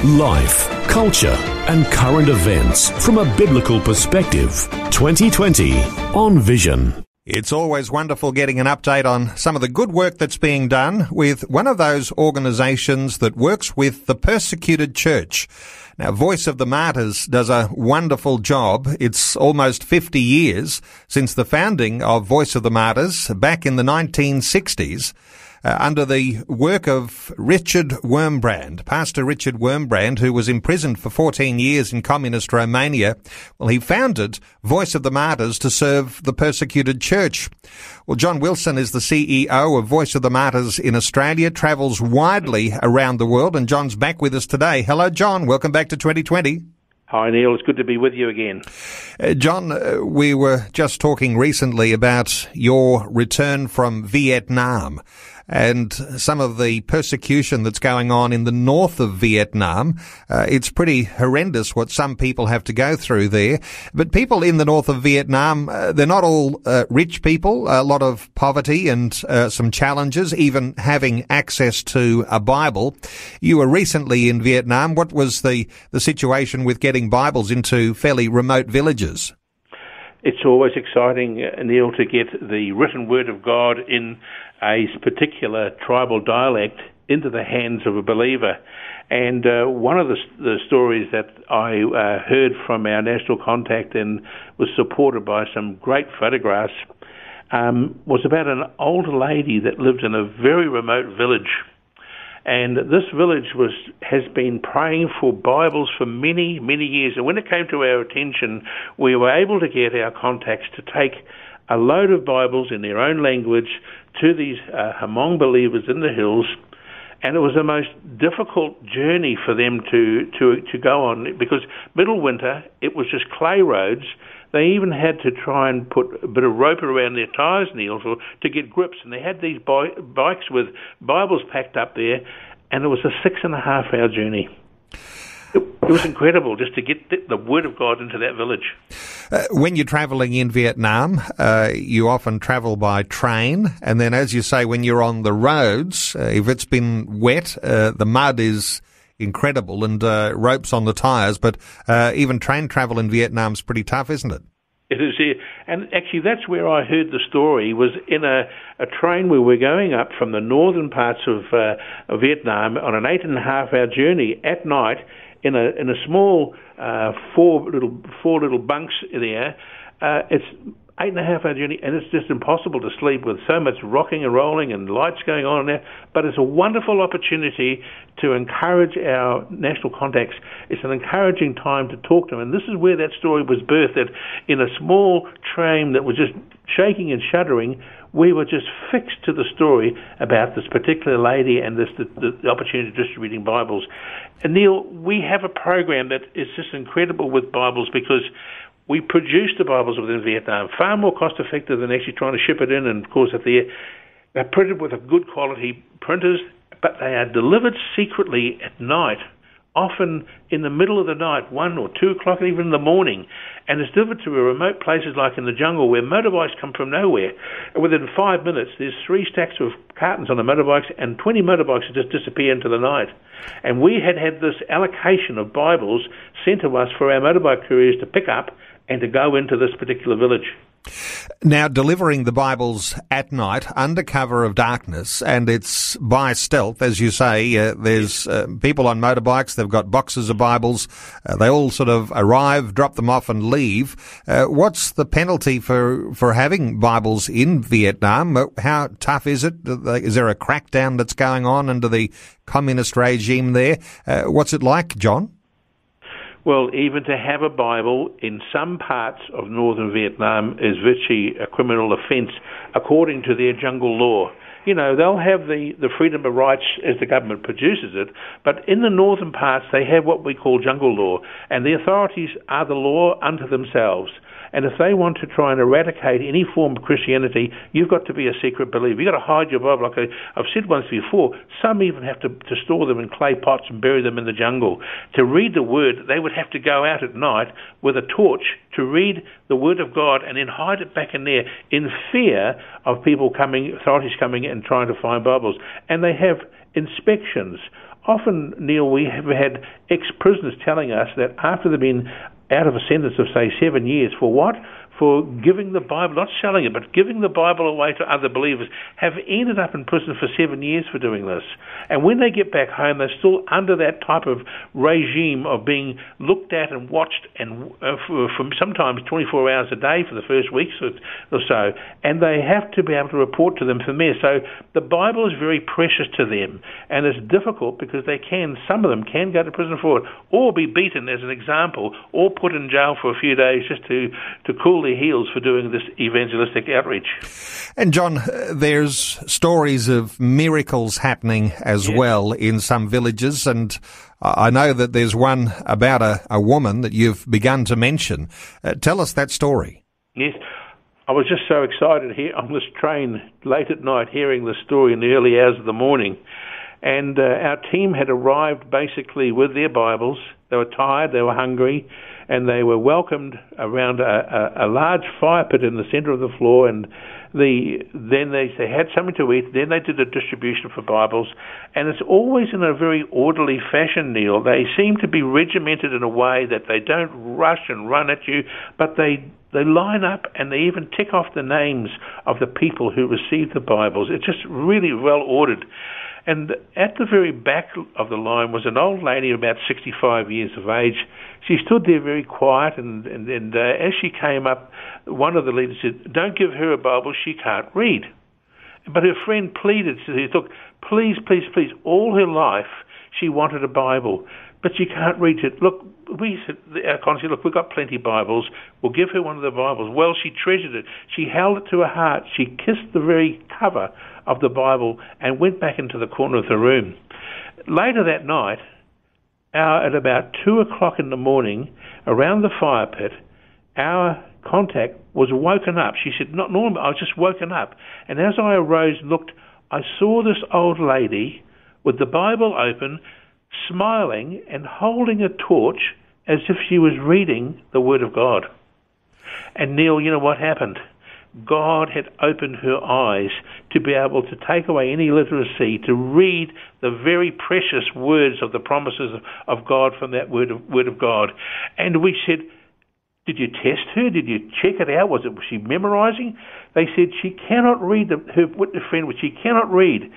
Life, culture, and current events from a biblical perspective. 2020 on Vision. It's always wonderful getting an update on some of the good work that's being done with one of those organisations that works with the persecuted church. Now, Voice of the Martyrs does a wonderful job. It's almost 50 years since the founding of Voice of the Martyrs back in the 1960s uh, under the work of Richard Wurmbrand, Pastor Richard Wurmbrand, who was imprisoned for 14 years in communist Romania. Well, he founded Voice of the Martyrs to serve the persecuted church. Well, John Wilson is the CEO of Voice of the Martyrs in Australia, travels widely around the world, and John's back with us today. Hello, John. Welcome back to 2020. Hi, Neil. It's good to be with you again. Uh, John, uh, we were just talking recently about your return from Vietnam and some of the persecution that's going on in the north of Vietnam. Uh, it's pretty horrendous what some people have to go through there. But people in the north of Vietnam, uh, they're not all uh, rich people, a lot of poverty and uh, some challenges, even having access to a Bible. You were recently in Vietnam. What was the, the situation with getting Bibles into fairly remote villages? It's always exciting, uh, Neil, to get the written word of God in a particular tribal dialect into the hands of a believer. And uh, one of the, the, stories that I uh, heard from our national contact and was supported by some great photographs um, was about an older lady that lived in a very remote village. And this village was has been praying for Bibles for many, many years. And when it came to our attention, we were able to get our contacts to take a load of Bibles in their own language to these uh, Hmong believers in the hills, and it was the most difficult journey for them to, to, to go on because middle winter it was just clay roads. They even had to try and put a bit of rope around their tyres, Neil, for, to get grips. And they had these bi- bikes with Bibles packed up there, and it was a six and a half hour journey. It, it was incredible just to get the, the, word of God into that village. Uh, when you're travelling in Vietnam, uh, you often travel by train, and then, as you say, when you're on the roads, uh, if it's been wet, uh, the mud is incredible and uh, ropes on the tyres. But uh, even train travel in Vietnam is pretty tough, isn't it? It is, yeah. and actually, that's where I heard the story. Was in a, a train where we're going up from the northern parts of, of Vietnam on an eight and a half hour journey at night in a in a small uh, four little four little bunks there. Uh, it's eight and a half hour journey, and it's just impossible to sleep with so much rocking and rolling and lights going on there. But it's a wonderful opportunity to encourage our national contacts. It's an encouraging time to talk to them, and this is where that story was birthed. That in a small train that was just shaking and shuddering, we were just fixed to the story about this particular lady and this the, the opportunity of distributing Bibles. And Neil, we have a program that is just incredible with Bibles because we produce the Bibles within Vietnam, far more cost effective than actually trying to ship it in and it there. They're printed with a good quality printers, but they are delivered secretly at night often in the middle of the night, one or two o'clock, even in the morning, and it's delivered to remote places like in the jungle where motorbikes come from nowhere. And within five minutes, there's three stacks of cartons on the motorbikes, and 20 motorbikes just disappear into the night. And we had had this allocation of Bibles sent to us for our motorbike couriers to pick up and to go into this particular village. Now, delivering the Bibles at night under cover of darkness, and it's by stealth, as you say. Uh, there's uh, people on motorbikes, they've got boxes of Bibles. Uh, they all sort of arrive, drop them off, and leave. Uh, what's the penalty for, for having Bibles in Vietnam? Uh, how tough is it? Is there a crackdown that's going on under the communist regime there? Uh, what's it like, John? Well, even to have a Bible in some parts of northern Vietnam is virtually a criminal offence according to their jungle law. You know, they'll have the, the freedom of rights as the government produces it, but in the northern parts they have what we call jungle law, and the authorities are the law unto themselves. And if they want to try and eradicate any form of Christianity, you've got to be a secret believer. You've got to hide your Bible. Like I, have said once before, some even have to, to store them in clay pots and bury them in the jungle. To read the Word, they would have to go out at night with a torch to read the Word of God and then hide it back in there in fear of people coming, authorities coming and trying to find Bibles. And they have inspections. Often, Neil, we have had ex prisoners telling us that after they've been out of a sentence of, say, seven years, for what? For giving the Bible, not selling it, but giving the Bible away to other believers, have ended up in prison for seven years for doing this. And when they get back home, they're still under that type of regime of being looked at and watched, and uh, sometimes 24 hours a day for the first weeks or, or so. And they have to be able to report to them from there. So the Bible is very precious to them, and it's difficult because they can, some of them can go to prison for it, or be beaten as an example, or put in jail for a few days just to, to cool their heels for doing this evangelistic outreach. And John, there's stories of miracles happening as yes. well in some villages, and I know that there's one about a, a woman that you've begun to mention. Uh, tell us that story. Yes. I was just so excited here on this train late at night hearing the story in the early hours of the morning. And uh, our team had arrived basically with their Bibles. They were tired, they were hungry, and they were welcomed around a, a, a large fire pit in the centre of the floor. And the then they, they had something to eat. Then they did a distribution for Bibles, and it's always in a very orderly fashion. Neil, they seem to be regimented in a way that they don't rush and run at you, but they they line up and they even tick off the names of the people who received the Bibles. It's just really well ordered. And at the very back of the line was an old lady about 65 years of age. She stood there very quiet, and, and, and uh, as she came up, one of the leaders said, Don't give her a Bible, she can't read. But her friend pleaded, said, Look, please, please, please, all her life she wanted a Bible, but she can't read it. Look, we said, our consul, look, we've got plenty of Bibles. We'll give her one of the Bibles. Well, she treasured it. She held it to her heart. She kissed the very cover of the Bible and went back into the corner of the room. Later that night, our, at about two o'clock in the morning, around the fire pit, our contact was woken up. She said, "Not normal. I was just woken up." And as I arose and looked, I saw this old lady with the Bible open, smiling and holding a torch as if she was reading the Word of God. And Neil, you know what happened? God had opened her eyes to be able to take away any literacy, to read the very precious words of the promises of God from that word of, word of God. And we said, did you test her? Did you check it out? Was it was she memorizing? They said she cannot read. The, her friend, which she cannot read.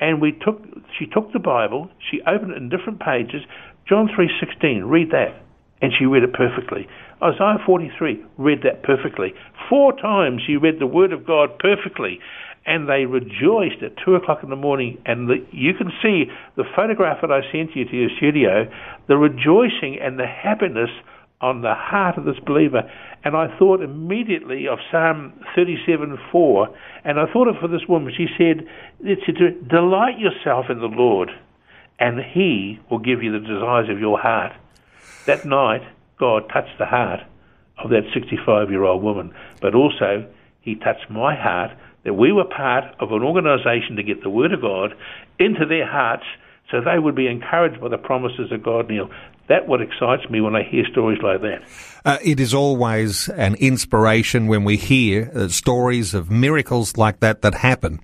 And we took. She took the Bible. She opened it in different pages. John three sixteen. Read that, and she read it perfectly. Isaiah 43 read that perfectly. Four times she read the Word of God perfectly. And they rejoiced at 2 o'clock in the morning. And the, you can see the photograph that I sent you to your studio, the rejoicing and the happiness on the heart of this believer. And I thought immediately of Psalm 37:4, and I thought of for this woman. She said, "Delight yourself in the Lord, and He will give you the desires of your heart." That night, God touched the heart of that 65 year old woman, but also He touched my heart that we were part of an organization to get the Word of God into their hearts so they would be encouraged by the promises of God, Neil. That what excites me when I hear stories like that. Uh, it is always an inspiration when we hear uh, stories of miracles like that that happen.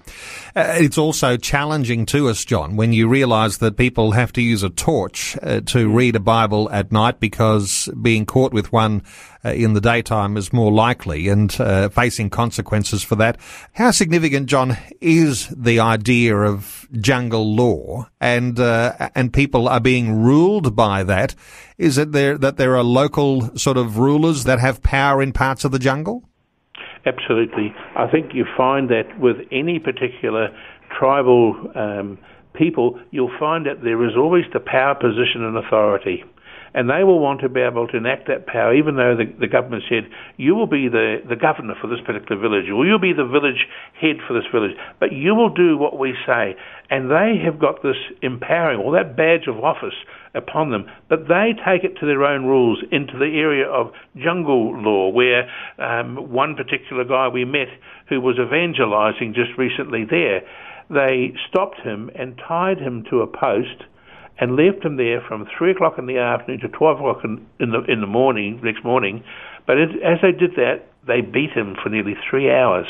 Uh, it's also challenging to us, John, when you realise that people have to use a torch uh, to read a Bible at night because being caught with one in the daytime is more likely and uh, facing consequences for that. How significant, John, is the idea of jungle law and and people are being ruled by that? Is it there that there are local sort of rulers that have power in parts of the jungle? Absolutely. I think you find that with any particular tribal um, people, you'll find that there is always the power position and authority. And they will want to be able to enact that power, even though the, the government said, you will be the, the governor for this particular village, or you'll be the village head for this village, but you will do what we say. And they have got this empowering, or that badge of office upon them, but they take it to their own rules into the area of jungle law, where um, one particular guy we met who was evangelizing just recently there, they stopped him and tied him to a post and left him there from three o'clock in the afternoon to twelve o'clock in, in the in the morning next morning. But it, as they did that, they beat him for nearly three hours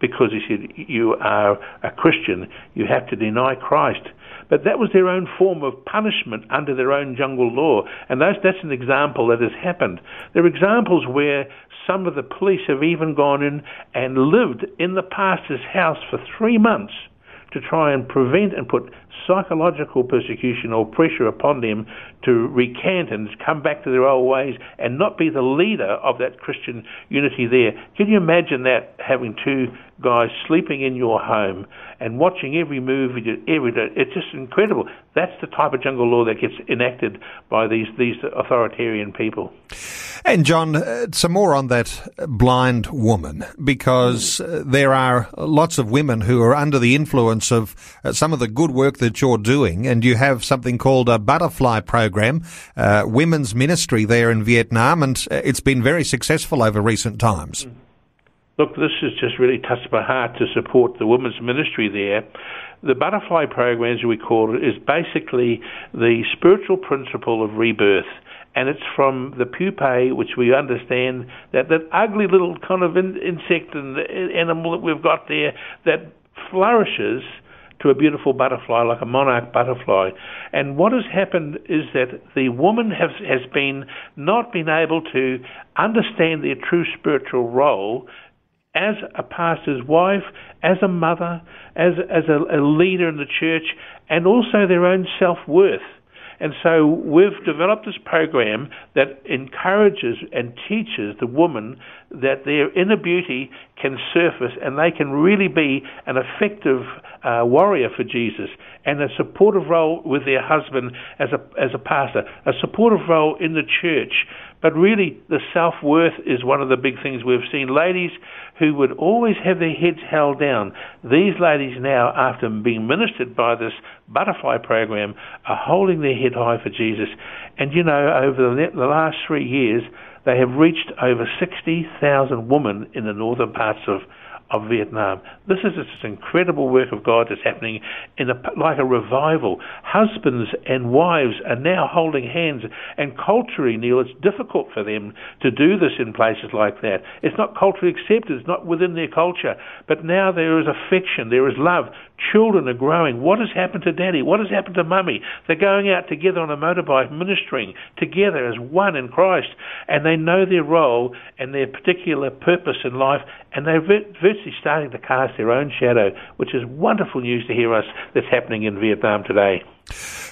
because he said, "You are a Christian. You have to deny Christ." But that was their own form of punishment under their own jungle law, and that's, that's an example that has happened. There are examples where some of the police have even gone in and lived in the pastor's house for three months to try and prevent and put psychological persecution or pressure upon them to recant and come back to their old ways and not be the leader of that Christian unity there. Can you imagine that having two guys sleeping in your home and watching every move every day? It's just incredible. That's the type of jungle law that gets enacted by these these authoritarian people. And John, uh, some more on that blind woman, because uh, there are lots of women who are under the influence of uh, some of the good work that you're doing, and you have something called a butterfly program, uh, women's ministry there in Vietnam, and uh, it's been very successful over recent times. Look, this has just really touched my heart to support the women's ministry there. The butterfly program, as we call it, is basically the spiritual principle of rebirth and it's from the pupae, which we understand that that ugly little kind of in, insect and animal that we've got there that flourishes to a beautiful butterfly, like a monarch butterfly. And what has happened is that the woman has has been not been able to understand their true spiritual role as a pastor's wife, as a mother, as as a, a leader in the church, and also their own self worth. And so we've developed this program that encourages and teaches the woman that their inner beauty can surface and they can really be an effective uh, warrior for Jesus and a supportive role with their husband as a, as a pastor, a supportive role in the church. But really, the self worth is one of the big things we've seen. Ladies who would always have their heads held down, these ladies now, after being ministered by this butterfly program, are holding their head high for Jesus. And you know, over the, the last three years, they have reached over 60,000 women in the northern parts of of Vietnam. This is this incredible work of God that's happening in a, like a revival. Husbands and wives are now holding hands, and culturally, Neil, it's difficult for them to do this in places like that. It's not culturally accepted. It's not within their culture. But now there is affection. There is love. Children are growing. What has happened to daddy? What has happened to mummy? They're going out together on a motorbike, ministering together as one in Christ, and they know their role and their particular purpose in life, and they're virtually starting to cast their own shadow, which is wonderful news to hear us that's happening in Vietnam today.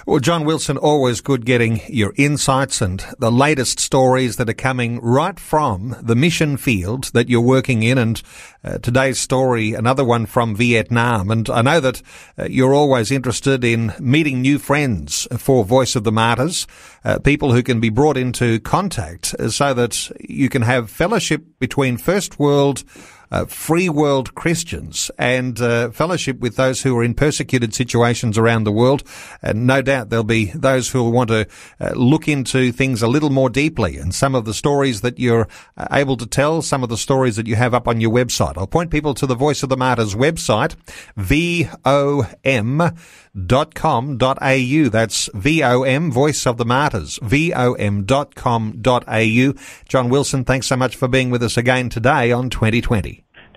Well, John Wilson, always good getting your insights and the latest stories that are coming right from the mission field that you're working in. And uh, today's story, another one from Vietnam. And I know that uh, you're always interested in meeting new friends for Voice of the Martyrs, uh, people who can be brought into contact so that you can have fellowship between First World uh, free world Christians and uh, fellowship with those who are in persecuted situations around the world. And no doubt there'll be those who will want to uh, look into things a little more deeply and some of the stories that you're uh, able to tell, some of the stories that you have up on your website. I'll point people to the Voice of the Martyrs website, vom.com.au. That's VOM, Voice of the Martyrs, vom.com.au. John Wilson, thanks so much for being with us again today on 2020